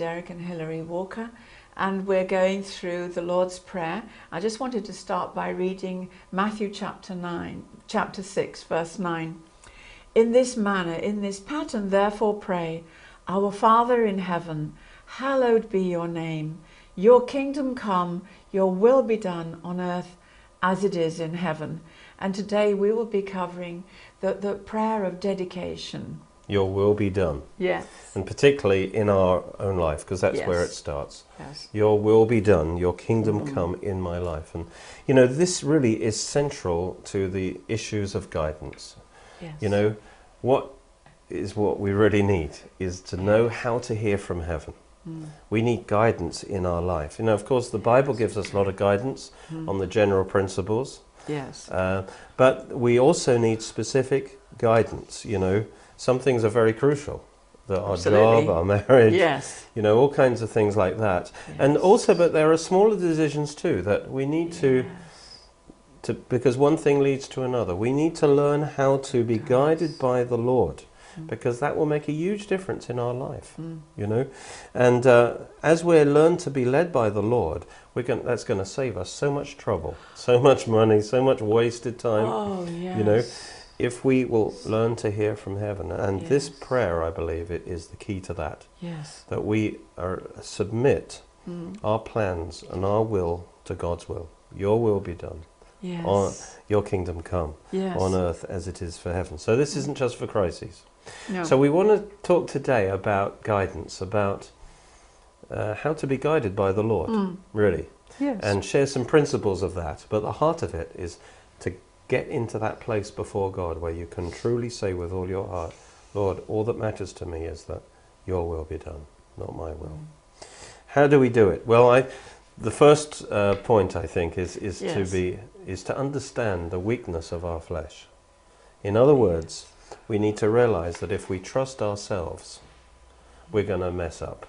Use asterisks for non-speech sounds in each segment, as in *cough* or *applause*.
Derek and Hilary Walker, and we're going through the Lord's Prayer. I just wanted to start by reading Matthew chapter 9, chapter 6, verse 9. In this manner, in this pattern, therefore pray, Our Father in heaven, hallowed be your name. Your kingdom come, your will be done on earth as it is in heaven. And today we will be covering the, the prayer of dedication. Your will be done. Yes. And particularly in our own life, because that's Yes. where it starts. Yes. Your will be done, your kingdom Mhm. come in my life. And, you know, this really is central to the issues of guidance. Yes. You know, what is what we really need is to know how to hear from heaven. Mm. We need guidance in our life. You know, of course, the Bible gives us a lot of guidance Mm. on the general principles, Yes. uh, but we also need specific guidance. You know, some things are very crucial. The, our Absolutely. job, our *laughs* marriage, Yes. you know, all kinds of things like that. And also, but there are smaller decisions too that we need to, to, because one thing leads to another. We need to learn how to be guided by the Lord, Mm. because that will make a huge difference in our life, Mm. you know. And uh, as we learn to be led by the Lord, we're going, that's going to save us so much trouble, so much money, so much wasted time. Oh, yes. you know, If we will learn to hear from heaven, and this prayer, I believe, it is the key to that. Yes. That we are, submit Mm. our plans and our will to God's will. Your will be done. Yes. on- Your kingdom come yes. on earth as it is for heaven. So this isn't just for crises. No. So we want to talk today about guidance, about uh, how to be guided by the Lord, Mm. really, Yes. and share some principles of that. But the heart of it is get into that place before God where you can truly say with all your heart, Lord, all that matters to me is that your will be done, not my will. Mm. How do we do it? Well, I, the first uh, point I think is, is to be is to understand the weakness of our flesh. In other words, we need to realize that if we trust ourselves, we're going to mess up.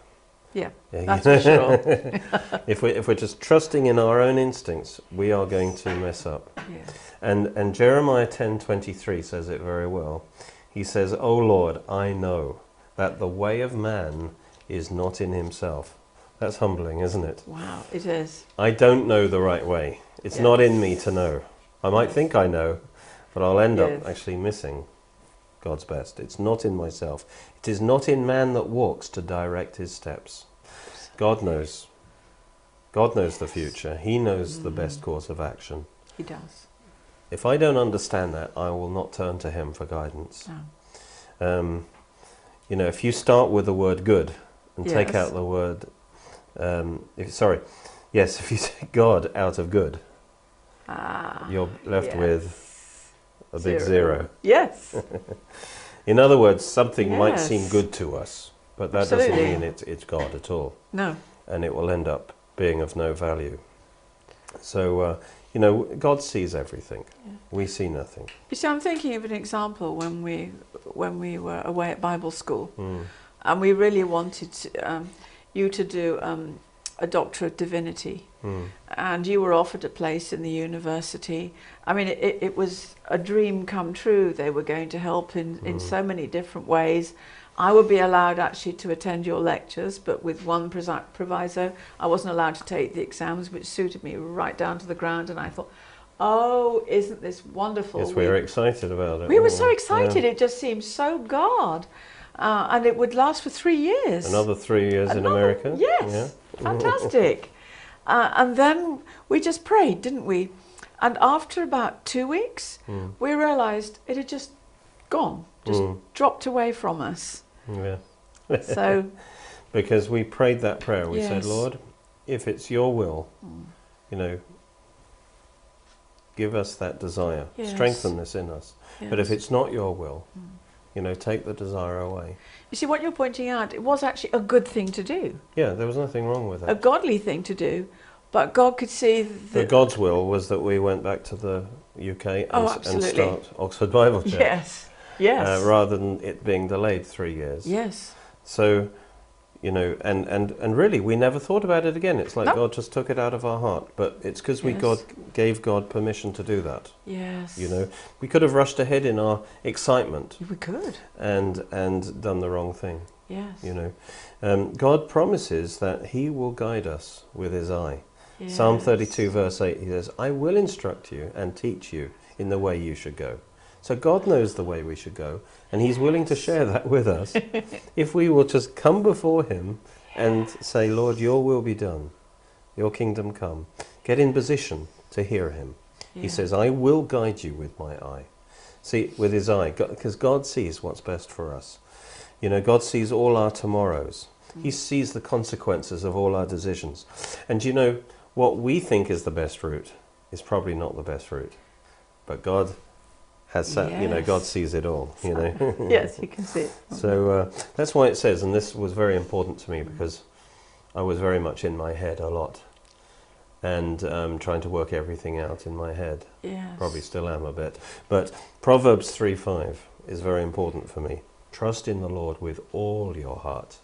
Yeah, that's for sure. *laughs* if we if we're just trusting in our own instincts, we are going to mess up. yes. And and Jeremiah 10:23 says it very well. He says, "O Lord, I know that the way of man is not in himself." That's humbling, isn't it? Wow, it is. I don't know the right way. It's Yes. not in me to know. I might think I know, but I'll end Yes. up actually missing God's best. It's not in myself. It is not in man that walks to direct his steps. God knows. God knows the future. He knows the best Mm. course of action. He does. If I don't understand that, I will not turn to him for guidance. No. Um, you know, if you start with the word good and take out the word, um, if, sorry, yes, *laughs* if you take God out of good, Ah. you're left yes. with a big zero. Yes. *laughs* In other words, something might seem good to us, but that Absolutely. doesn't mean it's, it's God at all, no. and it will end up being of no value. So, uh, you know, God sees everything. Yeah. We see nothing. You see, I'm thinking of an example when we when we were away at Bible school, Mm. and we really wanted to, um, you to do um, a Doctor of Divinity, Mm. and you were offered a place in the university. I mean, it, it was a dream come true. They were going to help in, in Mm. so many different ways. I would be allowed actually to attend your lectures, but with one proviso, I wasn't allowed to take the exams, which suited me right down to the ground. And I thought, oh, isn't this wonderful? Yes, we were excited about it. we were so excited. Yeah. It just seemed so God. Uh, and it would last for three years. Another three years in America. Yes, fantastic. uh, and then we just prayed, didn't we? And after about two weeks, Mm. we realised it had just gone, just Mm. dropped away from us. Yeah. So, *laughs* Because we prayed that prayer. We said, Lord, if it's your will, mm, you know, give us that desire. Yes. Strengthen this in us. But if it's not your will, Mm. You know, take the desire away. you see what you're pointing out, it was actually a good thing to do, Yeah, there was nothing wrong with it. a godly thing to do, but God could see that. God's will was that we went back to the UK and, Oh, and start Oxford Bible Church. Yes, yes, Uh, rather than it being delayed three years. yes, So, you know, and, and, and really, we never thought about it again. It's like No. God just took it out of our heart. But it's because we Yes. God gave God permission to do that. yes. You know, we could have rushed ahead in our excitement we could. and and done the wrong thing. Yes. You know, um, God promises that He will guide us with His eye. Psalm 32, verse 8, He says, I will instruct you and teach you in the way you should go. So God knows the way we should go, and He's willing to share that with us if we will just come before Him and say, Lord, your will be done, your kingdom come. Get in position to hear Him. He says, I will guide you with my eye. See, with his eye, because God sees what's best for us. You know, God sees all our tomorrows. He Mm. sees the consequences of all our decisions. And you know, what we think is the best route is probably not the best route. But God has sat, you know, God sees it all, you know. *laughs* yes, you can see it. *laughs* So uh, that's why it says, and this was very important to me because I was very much in my head a lot and um, trying to work everything out in my head. Yes. Probably still am a bit. But Proverbs 3 5 is very important for me. Trust in the Lord with all your heart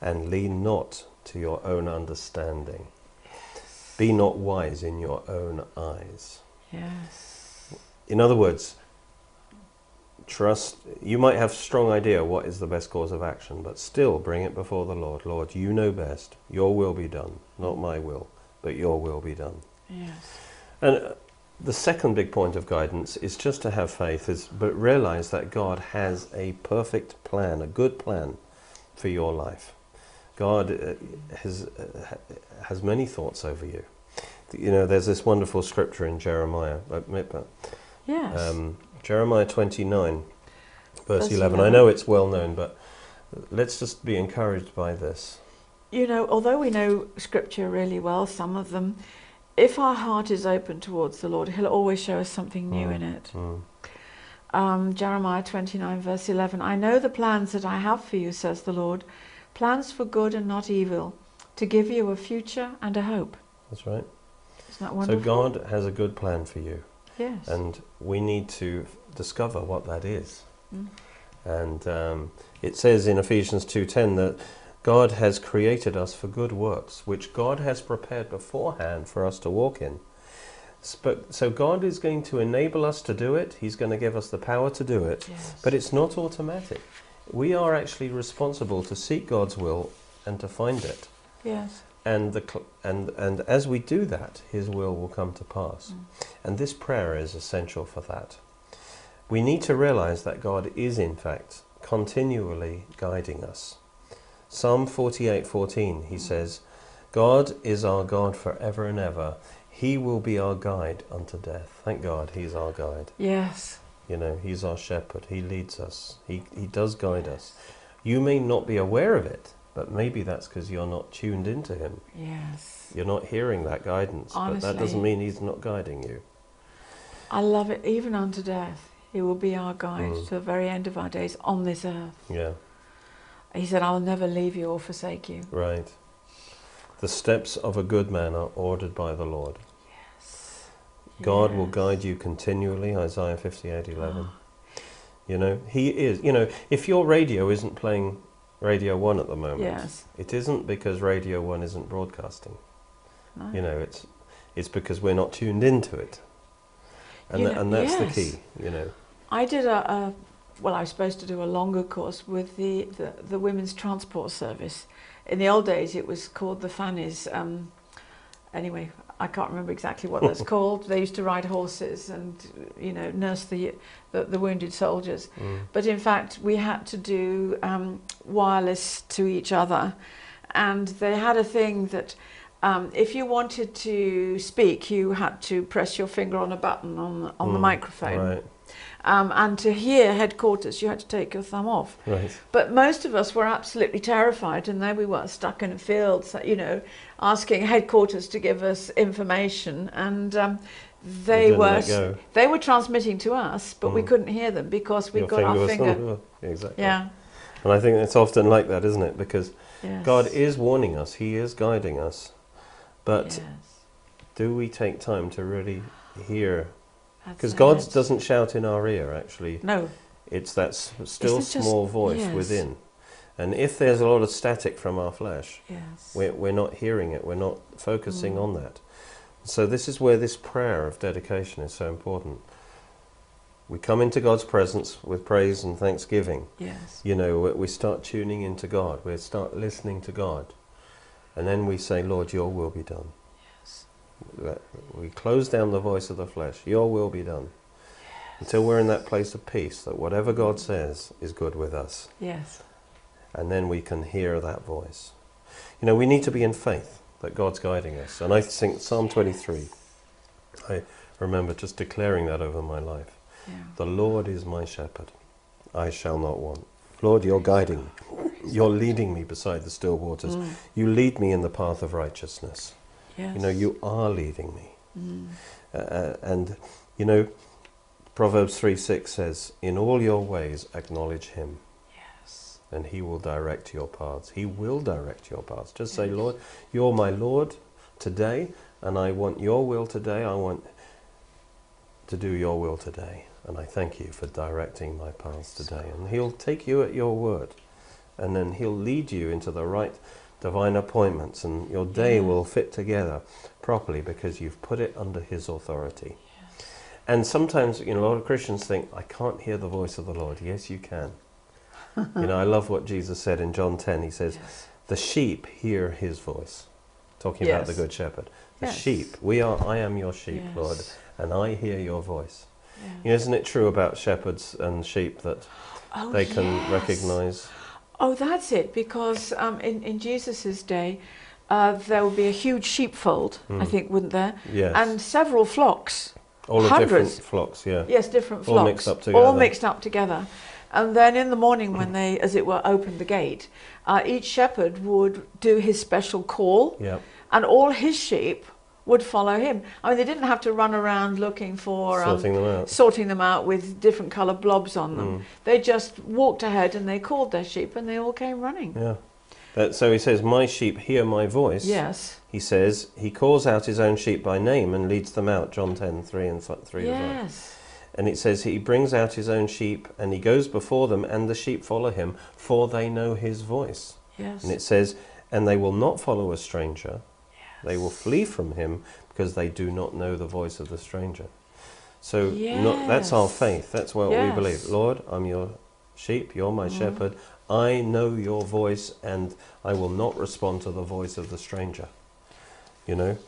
and lean not to your own understanding. Be not wise in your own eyes. Yes. In other words, trust you might have strong idea what is the best course of action but still bring it before the lord. Lord you know best. Your will be done not my will but your will be done. Yes. and uh, the second big point of guidance is just to have faith is but realize that god has a perfect plan a good plan for your life. God uh, has uh, has many thoughts over you. You know there's this wonderful scripture in jeremiah but Yes. um, Jeremiah 29, verse, Verse 11. I know it's well known, but let's just be encouraged by this. you know, although we know Scripture really well, some of them, if our heart is open towards the Lord, He'll always show us something new Mm. in it. Mm. Um, Jeremiah 29, verse 11 I know the plans that I have for you, says the Lord, plans for good and not evil, to give you a future and a hope. That's right. Isn't that So? God has a good plan for you, Yes. and we need to discover what that is. Mm. And um, it says in Ephesians 2:10 that God has created us for good works, which God has prepared beforehand for us to walk in. So God is going to enable us to do it. He's going to give us the power to do it. Yes. But it's not automatic. We are actually responsible to seek God's will and to find it. yes. And, the and, and as we do that, His will will come to pass. Mm. And this prayer is essential for that. We need to realize that God is, in fact, continually guiding us. Psalm 48:14, he says, God is our God forever and ever. He will be our guide unto death. Thank God, He's our guide. Yes. You know, He's our shepherd. He leads us. He, he does guide us. You may not be aware of it, but maybe that's because you're not tuned into Him. Yes. You're not hearing that guidance, Honestly, but that doesn't mean He's not guiding you. I love it. Even unto death, He will be our guide Mm. to the very end of our days on this earth. Yeah, He said, I'll never leave you or forsake you. right. The steps of a good man are ordered by the Lord. Yes. God will guide you continually, Isaiah 58:11. Ah, You know, He is. You know, if your radio isn't playing Radio 1 at the moment, yes. it isn't because Radio 1 isn't broadcasting. No. You know, it's it's because we're not tuned into it. And, You know- and that's the key, you know. I did a, a well, I was supposed to do a longer course with the, the, the Women's Transport Service. In the old days, it was called the Fannies. Um, anyway, I can't remember exactly what that's *laughs* called. They used to ride horses and, you know, nurse the, the, the wounded soldiers. Mm. But in fact, we had to do um, wireless to each other. And they had a thing that um, if you wanted to speak, you had to press your finger on a button on, on the Mm, microphone. Right, Um, and to hear headquarters, you had to take your thumb off. right. But most of us were absolutely terrified, and there we were stuck in a field, you know, asking headquarters to give us information. And um, they were they were transmitting to us, but we Mm. couldn't hear them because we Your got our was- finger. *laughs* exactly. Yeah. And I think it's often like that, isn't it? Because Yes. God is warning us, He is guiding us. But Yes. do we take time to really hear? Because God it. doesn't shout in our ear, actually. No. It's that s- still It's just- small voice yes. within. And if there's a lot of static from our flesh, Yes. we're, we're not hearing it, we're not focusing Mm. on that. So, this is where this prayer of dedication is so important. we come into God's presence with praise and thanksgiving. Yes. You know, we- we start tuning into God, we start listening to God, and then we say, Lord, your will be done. Yes. We close down the voice of the flesh, your will be done. Until we're in that place of peace, that whatever God says is good with us. Yes. And then we can hear that voice. You know, we need to be in faith that God's guiding us. And I think Psalm 23, I remember just declaring that over my life. Yeah. The Lord is my shepherd, I shall not want. Lord, you're guiding me. You're leading me beside the still waters. Mm. You lead me in the path of righteousness. Yes. You know, you are leading me. Mm. Uh, and, you know, Proverbs 3 6 says, In all your ways acknowledge him, Yes. and he will direct your paths. He will direct your paths. Just say, Lord, you're my Lord today, and I want your will today. I want to do your will today. And I thank you for directing my paths today. And he'll take you at your word, and then he'll lead you into the right divine appointments, and your day Yes. will fit together properly because you've put it under his authority. And sometimes, you know, a lot of Christians think, I can't hear the voice of the Lord. Yes, you can. *laughs* you know, I love what Jesus said in John 10. He says, Yes. The sheep hear his voice. Talking about the Good Shepherd. The Yes. sheep. We are, I am your sheep, Yes. Lord, and I hear your voice. Yeah. You know, isn't it true about shepherds and sheep that Oh, they can yes. recognize? Oh, that's it. Because um, in in Jesus's day, uh, there would be a huge sheepfold. I Mm. think, wouldn't there? Yes. And several flocks. All hundreds. different flocks, yeah. Yes, different flocks. All mixed up together. All mixed up together. And then in the morning, when they, as it were, opened the gate, uh, each shepherd would do his special call, Yeah. and all his sheep would follow him. I mean, they didn't have to run around looking for um, Sorting them out. sorting them out with different colour blobs on them. Mm. They just walked ahead and they called their sheep, and they all came running. Yeah. That, so he says, My sheep hear my voice. Yes. He says, He calls out his own sheep by name and leads them out. John 10, 3 and 3 as well. Yes. And it says, He brings out his own sheep and he goes before them, and the sheep follow him, for they know his voice. Yes. And it says, And they will not follow a stranger, they will flee from him because they do not know the voice of the stranger. So not, that's our faith. That's what we believe. Lord, I'm your sheep, you're my Mm. shepherd. I know your voice and I will not respond to the voice of the stranger. You know,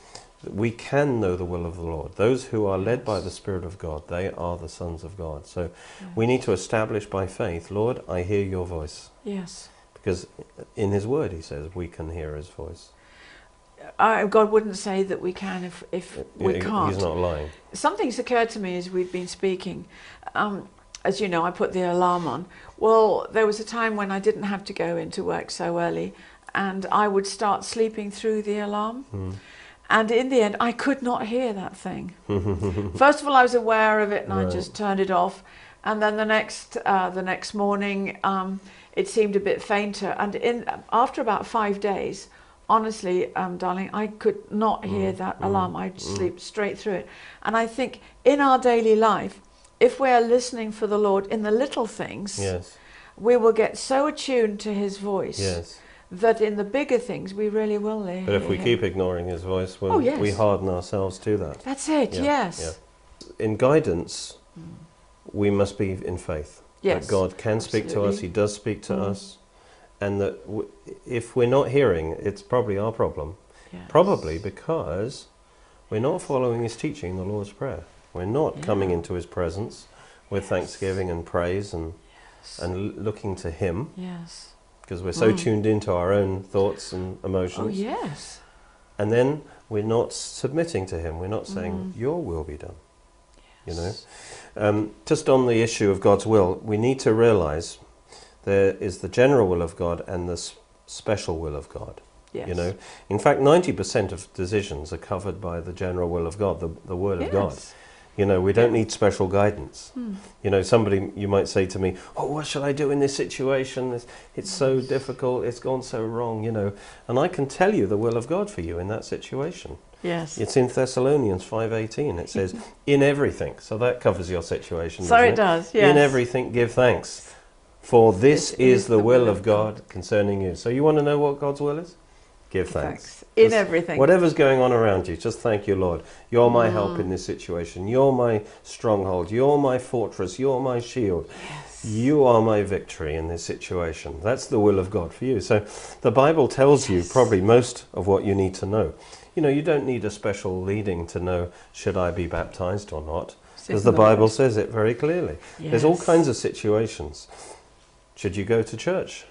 we can know the will of the Lord. Those who are led by the Spirit of God, they are the sons of God. So we need to establish by faith, Lord, I hear your voice. Yes. Because in his word he says we can hear his voice. Uh, God wouldn't say that we can if, if we can't. He's not lying. Something's occurred to me as we've been speaking. Um, as you know, I put the alarm on. Well, there was a time when I didn't have to go into work so early, and I would start sleeping through the alarm. Hmm. And in the end, I could not hear that thing. *laughs* First of all, I was aware of it, and I just turned it off. And then the next, uh, the next morning, um, it seemed a bit fainter. And in after about five days, honestly, um, darling, I could not hear Mm, that mm, alarm. I'd mm. sleep straight through it. And I think in our daily life, if we are listening for the Lord in the little things, yes, we will get so attuned to His voice yes. that in the bigger things we really will hear. But if we him. keep ignoring his voice, we'll, Oh, yes. we harden ourselves to that. that's it. Yeah, yes. In guidance, we must be in faith. Yes. That God can speak to us. He does speak to Mm. us. And that w- if we're not hearing, it's probably our problem. Yes. Probably because we're not following His teaching the Lord's Prayer. We're not coming into His presence with thanksgiving and praise and, and l- looking to Him Yes. because we're so Mm. tuned into our own thoughts and emotions. Oh yes. And then we're not submitting to Him. We're not saying, Mm. Your will be done. You know? Um, just on the issue of God's will, we need to realize there is the general will of God and the special will of God. Yes. You know, in fact, ninety percent of decisions are covered by the general will of God, the, the Word of God. Yes. You know, we don't need special guidance. Hmm. You know, somebody you might say to me, "Oh, what should I do in this situation? It's, it's so difficult. It's gone so wrong." You know, and I can tell you the will of God for you in that situation. Yes. It's in Thessalonians five eighteen. It says, *laughs* "In everything." So that covers your situation. so doesn't it does. Yes. In everything, give thanks, for this, is, the will of God concerning you. So you want to know what God's will is? Give thanks. In Just everything. Whatever's going on around you, just thank you, Lord. You're my help Mm. in this situation. You're my stronghold. You're my fortress. You're my shield. Yes. You are my victory in this situation. That's the will of God for you. So the Bible tells you probably most of what you need to know. You know, you don't need a special leading to know should I be baptized or not, because the Bible says it very clearly. Yes. There's all kinds of situations. Should you go to church?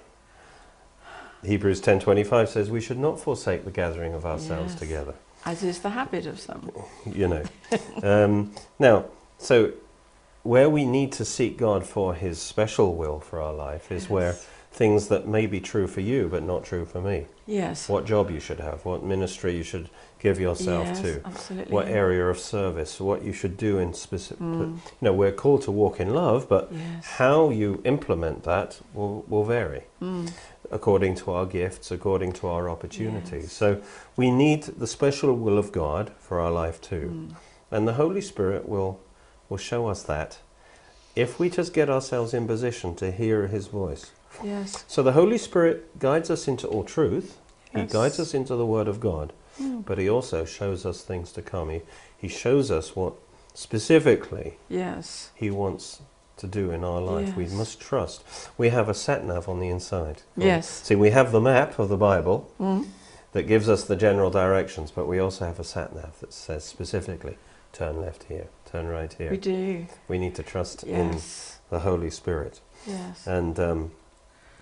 Hebrews 10:25 says we should not forsake the gathering of ourselves Yes. together. As is the habit of some. You know. um, now, so where we need to seek God for His special will for our life is where Yes. Things that may be true for you but not true for me. Yes. What job you should have, what ministry you should give yourself yes, to, Absolutely. what area of service, what you should do in specific. Mm. You know, we're called to walk in love, but Yes. how you implement that will, will vary Mm. according to our gifts, according to our opportunities. Yes. So we need the special will of God for our life too. Mm. And the Holy Spirit will, will show us that if we just get ourselves in position to hear His voice. Yes. So the Holy Spirit guides us into all truth. He guides us into the Word of God, Mm. but He also shows us things to come. He, he shows us what specifically Yes. He wants to do in our life. We must trust. We have a sat nav on the inside. Yes. See, we have the map of the Bible Mm. that gives us the general directions, but we also have a sat nav that says specifically turn left here, turn right here. We do. We need to trust in the Holy Spirit Yes. and um,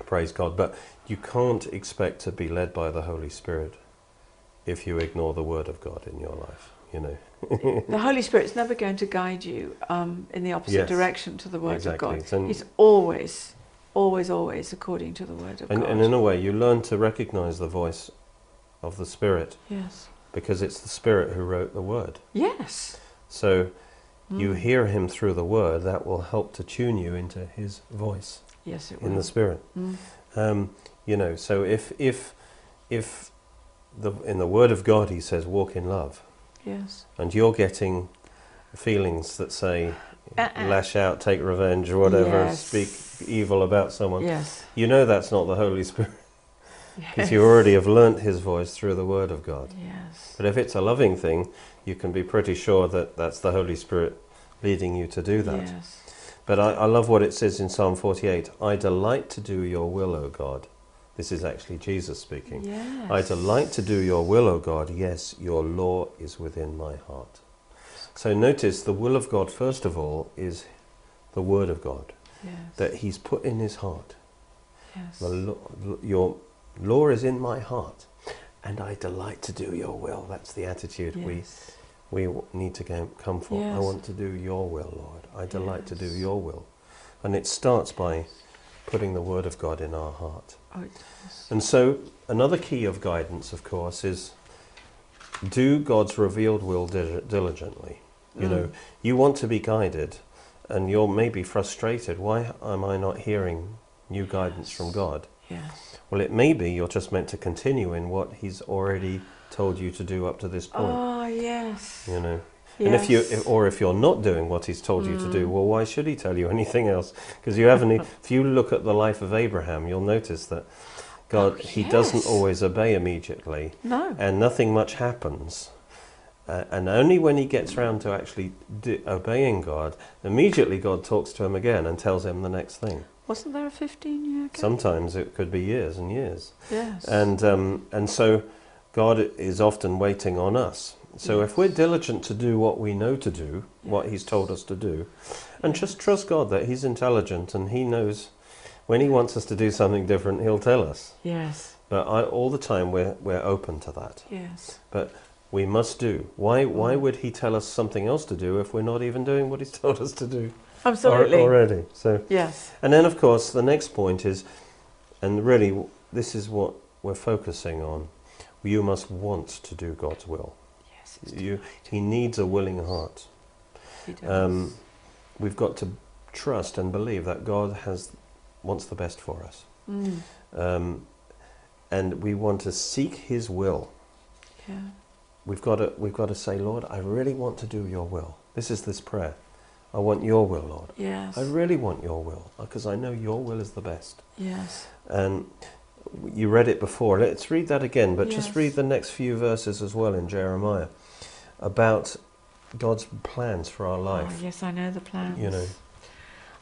praise God. But you can't expect to be led by the Holy Spirit if you ignore the Word of God in your life. You know. *laughs* the Holy Spirit's never going to guide you um, in the opposite Yes. direction to the Word Exactly. of God. an- He's always, always, always according to the Word of And, God. and in a way, you learn to recognize the voice of the Spirit yes. because it's the Spirit who wrote the Word. Yes. So you Mm. hear Him through the Word. That will help to tune you into His voice Yes, it in will. the Spirit. Mm. Um, you know, so if if if the in the Word of God He says walk in love, Yes. and you're getting feelings that say Uh-uh. lash out, take revenge, or whatever, Yes. speak evil about someone, Yes. you know that's not the Holy Spirit Yes. because you already have learnt His voice through the Word of God. Yes. But if it's a loving thing, you can be pretty sure that that's the Holy Spirit leading you to do that. Yes. But I, I love what it says in Psalm 48 I delight to do your will, O God. This is actually Jesus speaking. Yes. I delight to do your will, O God. Yes, your law is within my heart. So notice the will of God, first of all, is the Word of God Yes. that He's put in His heart. yes. Law, your law is in my heart, and I delight to do your will. That's the attitude we Yes. we w- need to come for. I want to do your will, Lord. I delight to do your will. And it starts by putting the word of God in our heart. Oh. And so, another key of guidance, of course, is do God's revealed will dil- diligently. You know, Mm. you want to be guided, and you're maybe frustrated. Why am I not hearing new guidance from God? Yes. Well, it may be you're just meant to continue in what He's already told you to do up to this point. Oh, yes. You know, and if you, or if you're not doing what he's told you to do, Mm. well, why should he tell you anything else? Because you haven't. *laughs* if you look at the life of Abraham, you'll notice that God, Oh, he doesn't always obey immediately, No. and nothing much happens. Uh, and only when he gets round to actually obeying God, immediately God talks to him again and tells him the next thing. Wasn't there a 15 year gap? Sometimes it could be years and years. Yes. And, um, and so God is often waiting on us. So if we're diligent to do what we know to do, what He's told us to do, and just trust God that He's intelligent and He knows when He wants us to do something different, He'll tell us. Yes. But I, all the time we're, we're open to that. Yes. But we must do. Why, why would He tell us something else to do if we're not even doing what He's *laughs* told us to do Absolutely. already? So. Yes. And then, of course, the next point is, and really, this is what we're focusing on. You must want to do God's will. Yes. You, he needs a willing heart. He does. Um, we've got to trust and believe that God has wants the best for us, Mm. um, and we want to seek His will. Yeah. We've got to we've got to say, Lord, I really want to do Your will. This is this prayer. I want Your will, Lord. Yes. I really want Your will because I know Your will is the best. yes. And You read it before. Let's read that again, but just read the next few verses as well in Jeremiah about God's plans for our Oh, life. yes, I know the plans. You know.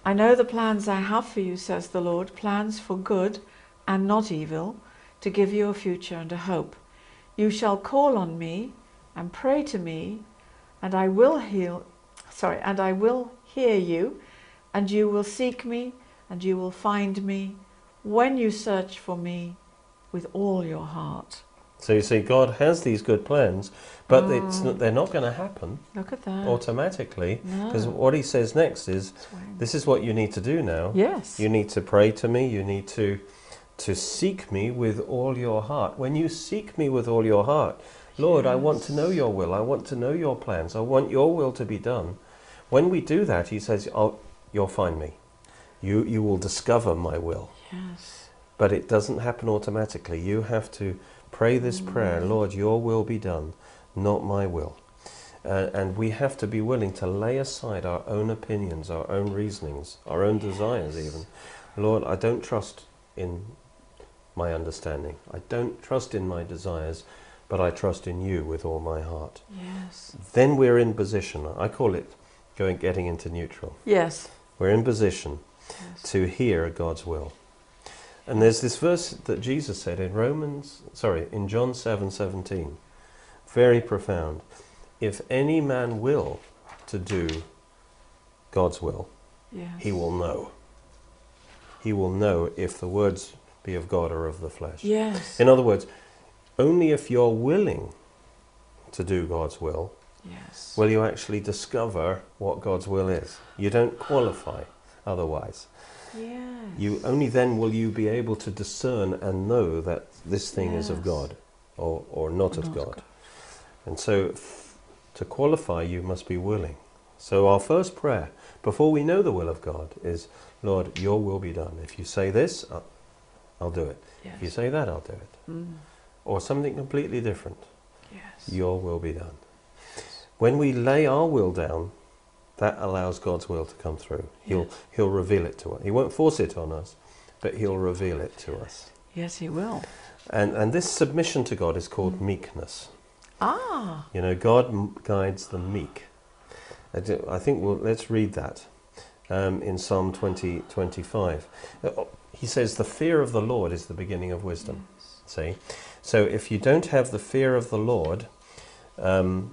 I know the plans I have for you, says the Lord, plans for good and not evil, to give you a future and a hope. You shall call on me and pray to me, and I will heal sorry, and I will hear you, and you will seek me, and you will find me when you search for me with all your heart. So you see, God has these good plans, but Mm. not, they're not going to happen Look at that. automatically because no. what He says next is, "This is what you need to do now. Yes. You need to pray to me. You need to to seek me with all your heart. When you seek me with all your heart, Lord, I want to know your will. I want to know your plans. I want your will to be done. When we do that, He says, oh, "You'll find me. You you will discover my will." Yes. But it doesn't happen automatically. You have to pray this prayer. Lord, your will be done, not my will. Uh, and we have to be willing to lay aside our own opinions, our own reasonings, our own desires, even. Lord, I don't trust in my understanding. I don't trust in my desires, but I trust in you with all my heart. Yes. Then we're in position. I call it going getting into neutral. Yes. We're in position yes. to hear God's will. And there's this verse that Jesus said in Romans, sorry, in John 7:17. very profound. If any man will to do God's will, Yes. he will know. He will know if the words be of God or of the flesh. Yes. In other words, only if you're willing to do God's will yes. will you actually discover what God's will is. You don't qualify otherwise. yes. You only then will you be able to discern and know that this thing is of God or, or not of Not God. God. And so f- to qualify you must be willing. So our first prayer before we know the will of God is Lord, your will be done. If you say this, I'll, I'll do it. Yes. If you say that, I'll do it. Mm. Or something completely different. Yes. Your will be done. When we lay our will down, that allows God's will to come through. He'll Yes. he'll reveal it to us. He won't force it on us, but he'll reveal it to us. Yes, he will. And and this submission to God is called Mm. meekness. Ah. You know, God m- guides the meek. I, do- I think we'll, let's read that um, in Psalm 20, 25. Uh, He says, The fear of the Lord is the beginning of wisdom. Yes. See? So if you don't have the fear of the Lord, um,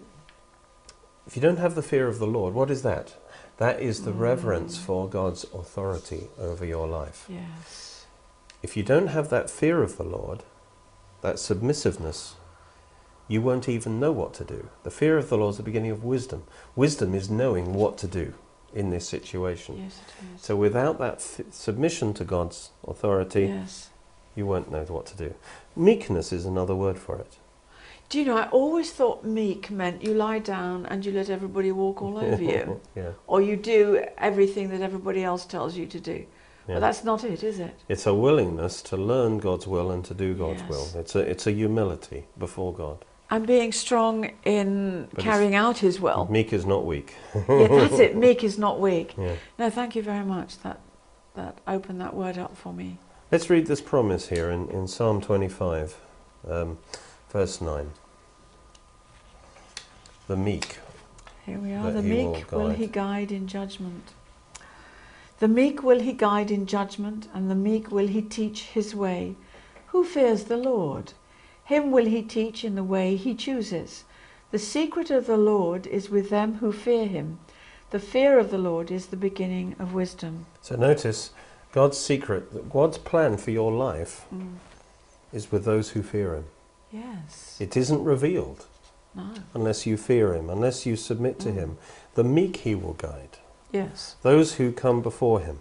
if you don't have the fear of the Lord, what is that? That is the reverence Mm. for God's authority over your life. Yes. If you don't have that fear of the Lord, that submissiveness, you won't even know what to do. The fear of the Lord is the beginning of wisdom. Wisdom is knowing what to do in this situation. Yes, it is. So without that submission to God's authority, yes. you won't know what to do. Meekness is another word for it. Do you know, I always thought meek meant you lie down and you let everybody walk all over you. *laughs* yeah. Or you do everything that everybody else tells you to do. Yeah. But that's not it, is it? It's a willingness to learn God's will and to do God's Yes. will. It's a it's a humility before God. And being strong in But carrying out his will. Meek is not weak. yeah, that's it. Meek is not weak. *laughs* Yeah. No, thank you very much. That that opened that word up for me. Let's read this promise here in, in Psalm 25, um, verse 9. The meek. Here we are. The he will meek will guide. he guide in judgment. The meek will he guide in judgment, and the meek will he teach his way. Who fears the Lord? Him will he teach in the way he chooses. The secret of the Lord is with them who fear him. The fear of the Lord is the beginning of wisdom. So notice God's secret, God's plan for your life mm. is with those who fear Him. Yes. It isn't revealed No. unless you fear Him, unless you submit to Mm. Him. The meek He will guide. Yes. those who come before him.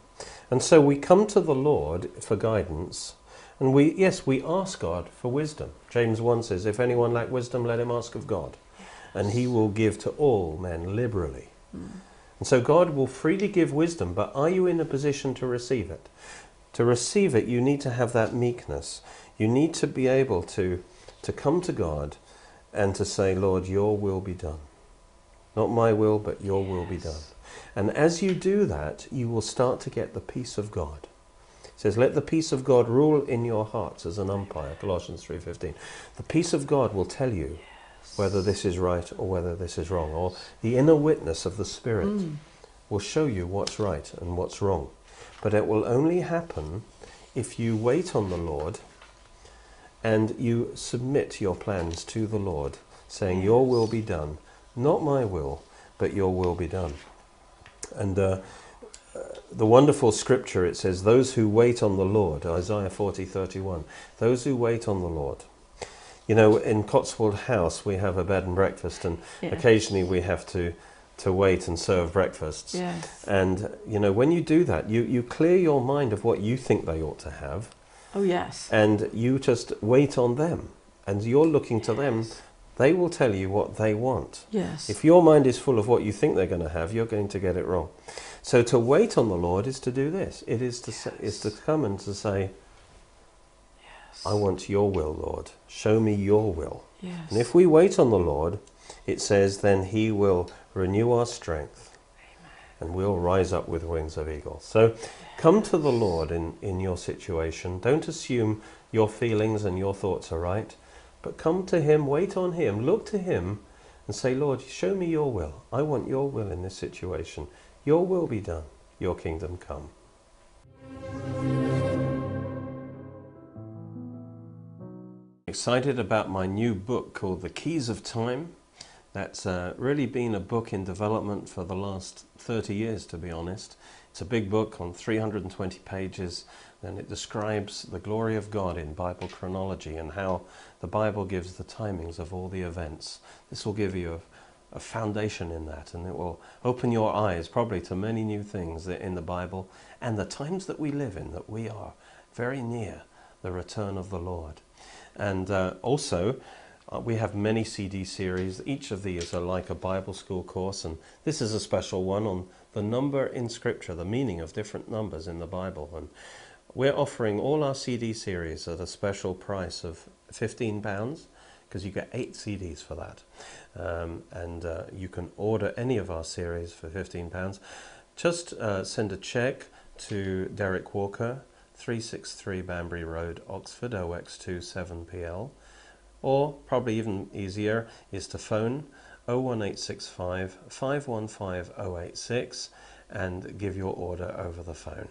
And so we come to the Lord for guidance, and we yes, we ask God for wisdom. James 1 says, If anyone lack wisdom, let him ask of God, and he will give to all men liberally. Mm. And so God will freely give wisdom, but are you in a position to receive it? To receive it, you need to have that meekness. You need to be able to, to come to God and to say, Lord, your will be done. Not my will, but your will be done. And as you do that, you will start to get the peace of God. says, "Let the peace of God rule in your hearts as an umpire." Colossians three fifteen. The peace of God will tell you whether this is right or whether this is wrong, or the inner witness of the Spirit Mm. will show you what's right and what's wrong. But it will only happen if you wait on the Lord and you submit your plans to the Lord, saying, Your will be done, not my will, but your will be done. And uh, uh, the wonderful scripture it says, Those who wait on the Lord, Isaiah forty thirty one. those who wait on the Lord. You know, in Cotswold House, we have a bed and breakfast, and occasionally we have to, to wait and serve breakfasts. Yes. And, you know, when you do that, you, you clear your mind of what you think they ought to have, Oh, yes. and you just wait on them. And you're looking to them. They will tell you what they want. Yes. If your mind is full of what you think they're going to have, you're going to get it wrong. So to wait on the Lord is to do this. It is to, say, is to come and to say, I want your will, Lord. Show me your will. yes. And if we wait on the Lord, it says, then He will renew our strength and we'll rise up with wings of eagles. So come to the Lord in, in your situation. Don't assume your feelings and your thoughts are right, but come to Him, wait on Him, look to Him, and say, Lord, show me your will. I want your will in this situation. Your will be done, your kingdom come. Excited about my new book called The Keys of Time. That's uh, really been a book in development for the last 30 years, to be honest. It's a big book on 320 pages, and it describes the glory of God in Bible chronology and how the Bible gives the timings of all the events. This will give you a, a foundation in that, and it will open your eyes probably to many new things in the Bible and the times that we live in, that we are very near the return of the Lord. And uh, also, uh, we have many CD series. Each of these are like a Bible school course, and this is a special one on the number in Scripture, the meaning of different numbers in the Bible. And we're offering all our CD series at a special price of £15 because you get eight CDs for that. Um, and uh, you can order any of our series for £15. Just uh, send a check to Derek Walker, 363 Banbury Road, Oxford, OX27PL. Or, probably even easier, is to phone 01865 515 086 and give your order over the phone.